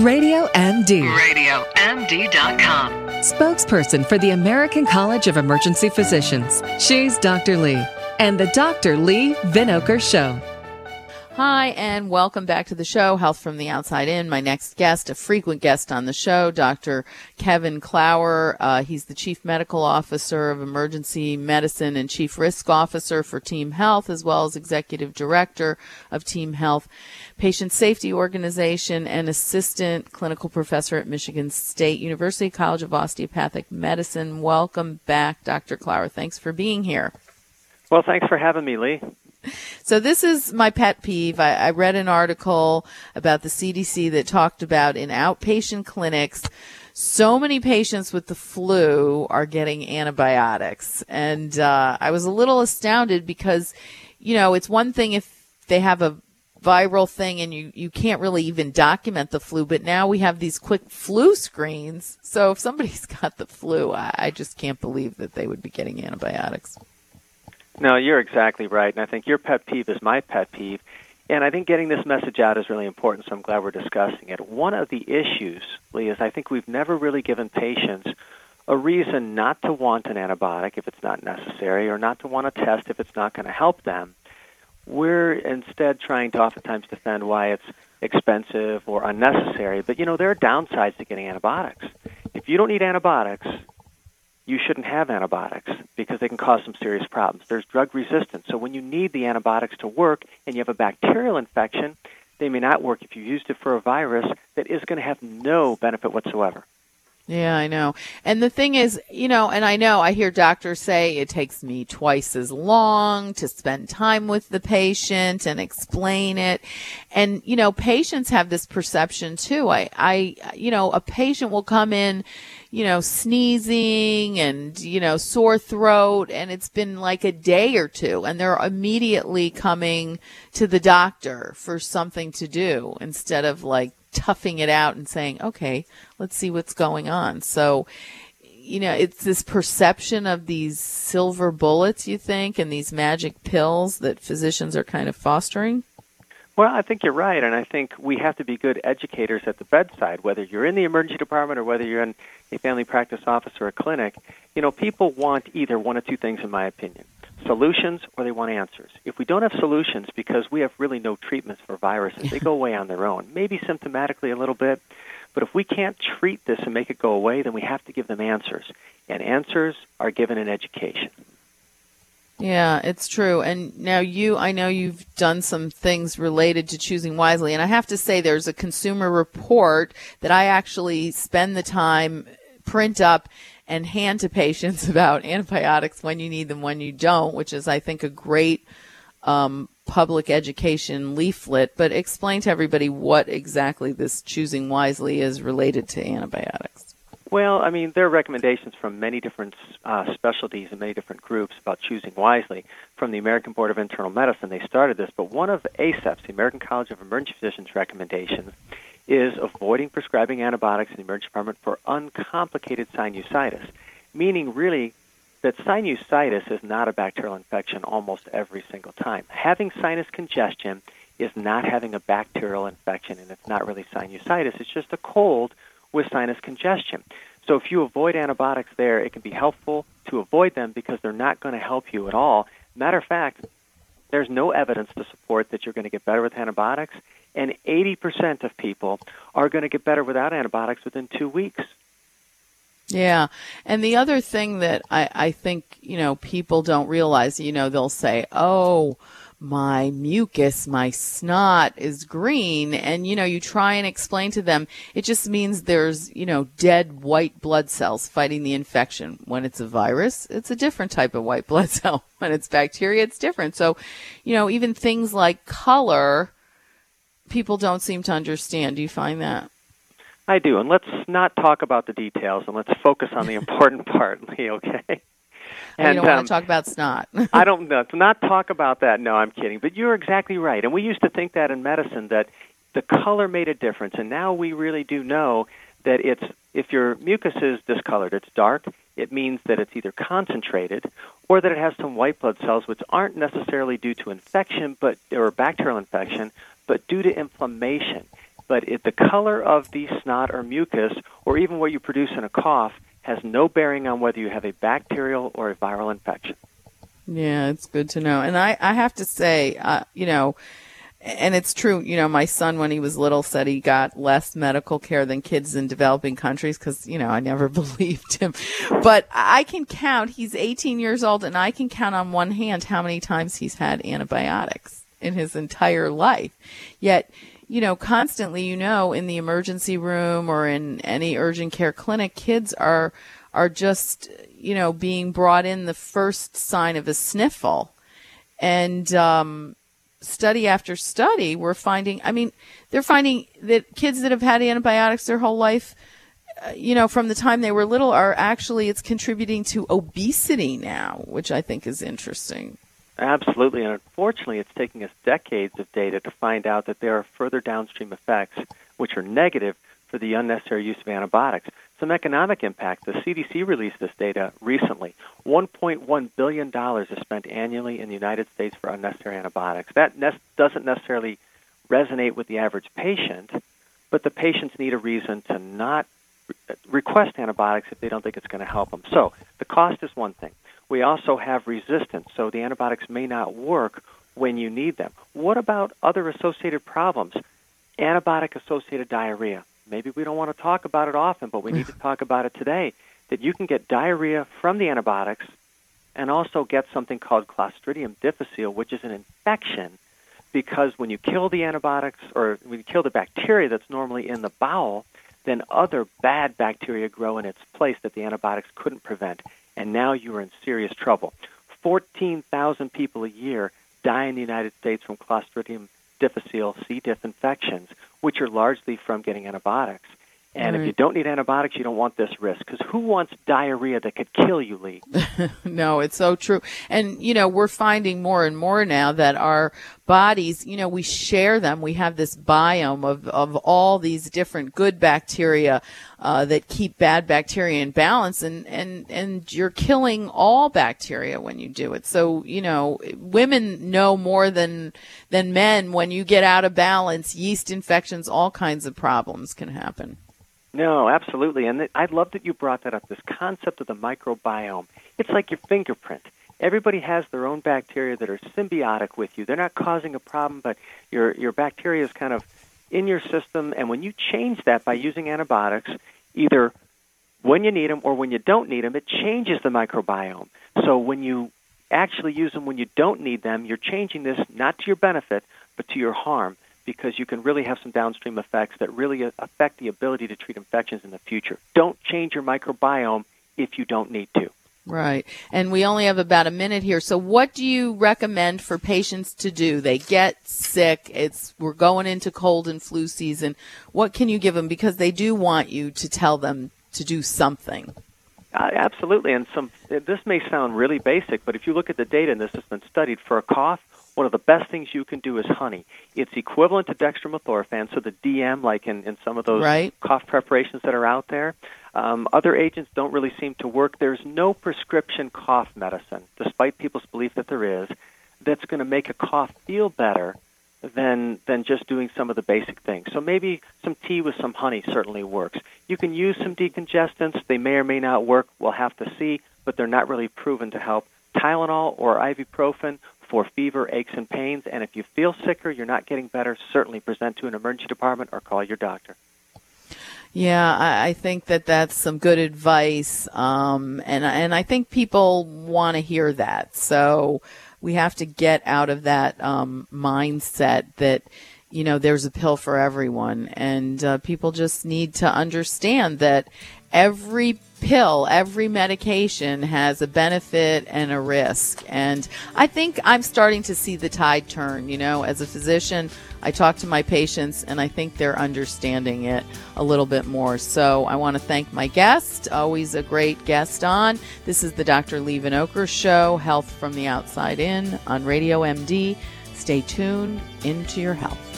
Radio MD. RadioMD.com. Spokesperson for the American College of Emergency Physicians. She's Dr. Lee. And the Dr. Lee Vinokur Show. Hi, and welcome back to the show, Health from the Outside In. My next guest, a frequent guest on the show, Dr. Kevin Klauer. Uh, he's the Chief Medical Officer of Emergency Medicine and Chief Risk Officer for Team Health, as well as Executive Director of Team Health Patient Safety Organization and Assistant Clinical Professor at Michigan State University College of Osteopathic Medicine. Welcome back, Dr. Klauer. Thanks for being here. Well, thanks for having me, Lee. So this is my pet peeve. I, I, read an article about the CDC that talked about in outpatient clinics, so many patients with the flu are getting antibiotics, and uh, I was a little astounded because, you know, it's one thing if they have a viral thing and you, you can't really even document the flu, but now we have these quick flu screens. So if somebody's got the flu, I, I just can't believe that they would be getting antibiotics. No, you're exactly right. And I think your pet peeve is my pet peeve. And I think getting this message out is really important, so I'm glad we're discussing it. One of the issues, Lee, is I think we've never really given patients a reason not to want an antibiotic if it's not necessary or not to want a test if it's not going to help them. We're instead trying to oftentimes defend why it's expensive or unnecessary. But, you know, there are downsides to getting antibiotics. If you don't need antibiotics, you shouldn't have antibiotics because they can cause some serious problems. There's drug resistance. So when you need the antibiotics to work and you have a bacterial infection, they may not work if you used it for a virus that is going to have no benefit whatsoever. Yeah, I know. And the thing is, you know, and I know I hear doctors say it takes me twice as long to spend time with the patient and explain it. And, you know, patients have this perception too. I, I, you know, a patient will come in, you know, sneezing and, you know, sore throat and it's been like a day or two and they're immediately coming to the doctor for something to do instead of like toughing it out and saying, okay, let's see what's going on. So, you know, it's this perception of these silver bullets, you think, and these magic pills that physicians are kind of fostering? Well, I think you're right, and I think we have to be good educators at the bedside, whether you're in the emergency department or whether you're in a family practice office or a clinic. You know, people want either one of two things, in my opinion solutions or they want answers. If we don't have solutions because we have really no treatments for viruses, they go away on their own, maybe symptomatically a little bit. But if we can't treat this and make it go away, then we have to give them answers. And answers are given in education. Yeah, it's true. And now you, I know you've done some things related to choosing wisely. And I have to say, there's a consumer report that I actually spend the time print up and hand to patients about antibiotics when you need them, when you don't, which is, I think, a great um, public education leaflet. But explain to everybody what exactly this choosing wisely is related to antibiotics. Well, I mean, there are recommendations from many different uh, specialties and many different groups about choosing wisely. From the American Board of Internal Medicine, they started this, but one of ACEP's, the American College of Emergency Physicians, recommendations is avoiding prescribing antibiotics in the emergency department for uncomplicated sinusitis, meaning really that sinusitis is not a bacterial infection almost every single time. Having sinus congestion is not having a bacterial infection, and it's not really sinusitis. It's just a cold with sinus congestion. So if you avoid antibiotics there, it can be helpful to avoid them because they're not going to help you at all. Matter of fact, there's no evidence to support that you're going to get better with antibiotics, and 80% of people are going to get better without antibiotics within two weeks. Yeah. And the other thing that I, I think, you know, people don't realize, you know, they'll say, oh, my mucus, my snot is green. And, you know, you try and explain to them, it just means there's, you know, dead white blood cells fighting the infection. When it's a virus, it's a different type of white blood cell. When it's bacteria, it's different. So, you know, even things like color, people don't seem to understand. Do you find that? I do. And let's not talk about the details and let's focus on the important part, Lee, okay? And, you don't um, want to talk about snot. I don't know. To not talk about that. No, I'm kidding. But you're exactly right. And we used to think that in medicine that the color made a difference, and now we really do know that it's if your mucus is discolored, it's dark. It means that it's either concentrated or that it has some white blood cells, which aren't necessarily due to infection, but or bacterial infection, but due to inflammation. but it, the color of the snot or mucus, or even what you produce in a cough, has no bearing on whether you have a bacterial or a viral infection. Yeah, it's good to know. And I, I have to say, uh, you know, and it's true, you know, my son, when he was little, said he got less medical care than kids in developing countries because, you know, I never believed him. But I can count, he's 18 years old, and I can count on one hand how many times he's had antibiotics in his entire life. Yet, you know, constantly, you know, in the emergency room or in any urgent care clinic, kids are are just, you know, being brought in the first sign of a sniffle. And um, study after study, we're finding, I mean, they're finding that kids that have had antibiotics their whole life, uh, you know, from the time they were little, are actually, it's contributing to obesity now, which I think is interesting. Absolutely, and unfortunately, it's taking us decades of data to find out that there are further downstream effects which are negative for the unnecessary use of antibiotics. Some economic impact. The CDC released this data recently. $1.1 billion is spent annually in the United States for unnecessary antibiotics. That ne- doesn't necessarily resonate with the average patient, but the patients need a reason to not re- request antibiotics if they don't think it's going to help them. So the cost is one thing. We also have resistance, so the antibiotics may not work when you need them. What about other associated problems? Antibiotic associated diarrhea. Maybe we don't want to talk about it often, but we need to talk about it today. That you can get diarrhea from the antibiotics and also get something called Clostridium difficile, which is an infection because when you kill the antibiotics or when you kill the bacteria that's normally in the bowel, then other bad bacteria grow in its place that the antibiotics couldn't prevent and now you are in serious trouble. 14,000 people a year die in the United States from Clostridium difficile C. diff infections, which are largely from getting antibiotics. And right. if you don't need antibiotics, you don't want this risk. Because who wants diarrhea that could kill you, Lee? no, it's so true. And, you know, we're finding more and more now that our bodies, you know, we share them. We have this biome of, of all these different good bacteria uh, that keep bad bacteria in balance. And, and, and you're killing all bacteria when you do it. So, you know, women know more than, than men when you get out of balance, yeast infections, all kinds of problems can happen. No, absolutely. And I love that you brought that up this concept of the microbiome. It's like your fingerprint. Everybody has their own bacteria that are symbiotic with you. They're not causing a problem, but your, your bacteria is kind of in your system. And when you change that by using antibiotics, either when you need them or when you don't need them, it changes the microbiome. So when you actually use them when you don't need them, you're changing this not to your benefit, but to your harm because you can really have some downstream effects that really affect the ability to treat infections in the future. Don't change your microbiome if you don't need to. Right. And we only have about a minute here. So what do you recommend for patients to do? They get sick. It's we're going into cold and flu season. What can you give them because they do want you to tell them to do something? Uh, absolutely. And some this may sound really basic, but if you look at the data and this has been studied for a cough, one of the best things you can do is honey. It's equivalent to dextromethorphan, so the DM, like in, in some of those right. cough preparations that are out there. Um, other agents don't really seem to work. There's no prescription cough medicine, despite people's belief that there is, that's going to make a cough feel better than than just doing some of the basic things. So maybe some tea with some honey certainly works. You can use some decongestants. They may or may not work. We'll have to see, but they're not really proven to help. Tylenol or ibuprofen for fever, aches, and pains. And if you feel sicker, you're not getting better, certainly present to an emergency department or call your doctor. Yeah, I, I think that that's some good advice, um, and and I think people want to hear that. So we have to get out of that um, mindset that you know there's a pill for everyone, and uh, people just need to understand that every pill, every medication has a benefit and a risk. And I think I'm starting to see the tide turn. You know, as a physician, I talk to my patients and I think they're understanding it a little bit more. So I want to thank my guest, always a great guest on. This is the Dr. Lee Vinokur Show, Health from the Outside In on Radio MD. Stay tuned into your health.